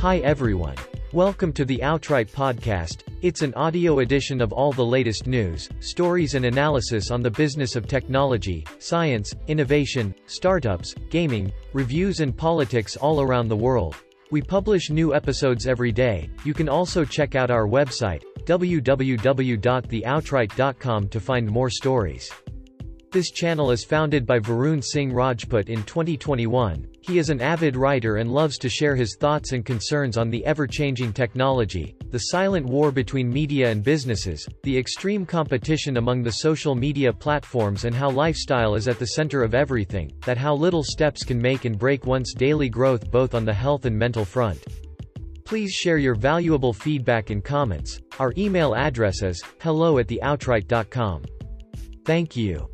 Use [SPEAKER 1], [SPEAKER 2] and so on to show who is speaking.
[SPEAKER 1] Hi everyone. Welcome to the Outwrite Podcast. It's an audio edition of all the latest news, stories, and analysis on the business of technology, science, innovation, startups, gaming, reviews, and politics all around the world. We publish new episodes every day. You can also check out our website, www.theoutwrite.com, to find more stories. This channel is founded by Varun Singh Rajput in 2021. He is an avid writer and loves to share his thoughts and concerns on the ever-changing technology, the silent war between media and businesses, the extreme competition among the social media platforms and how lifestyle is at the center of everything, that how little steps can make and break one's daily growth both on the health and mental front. Please share your valuable feedback and comments. Our email address is hello at theoutwrite.com. Thank you.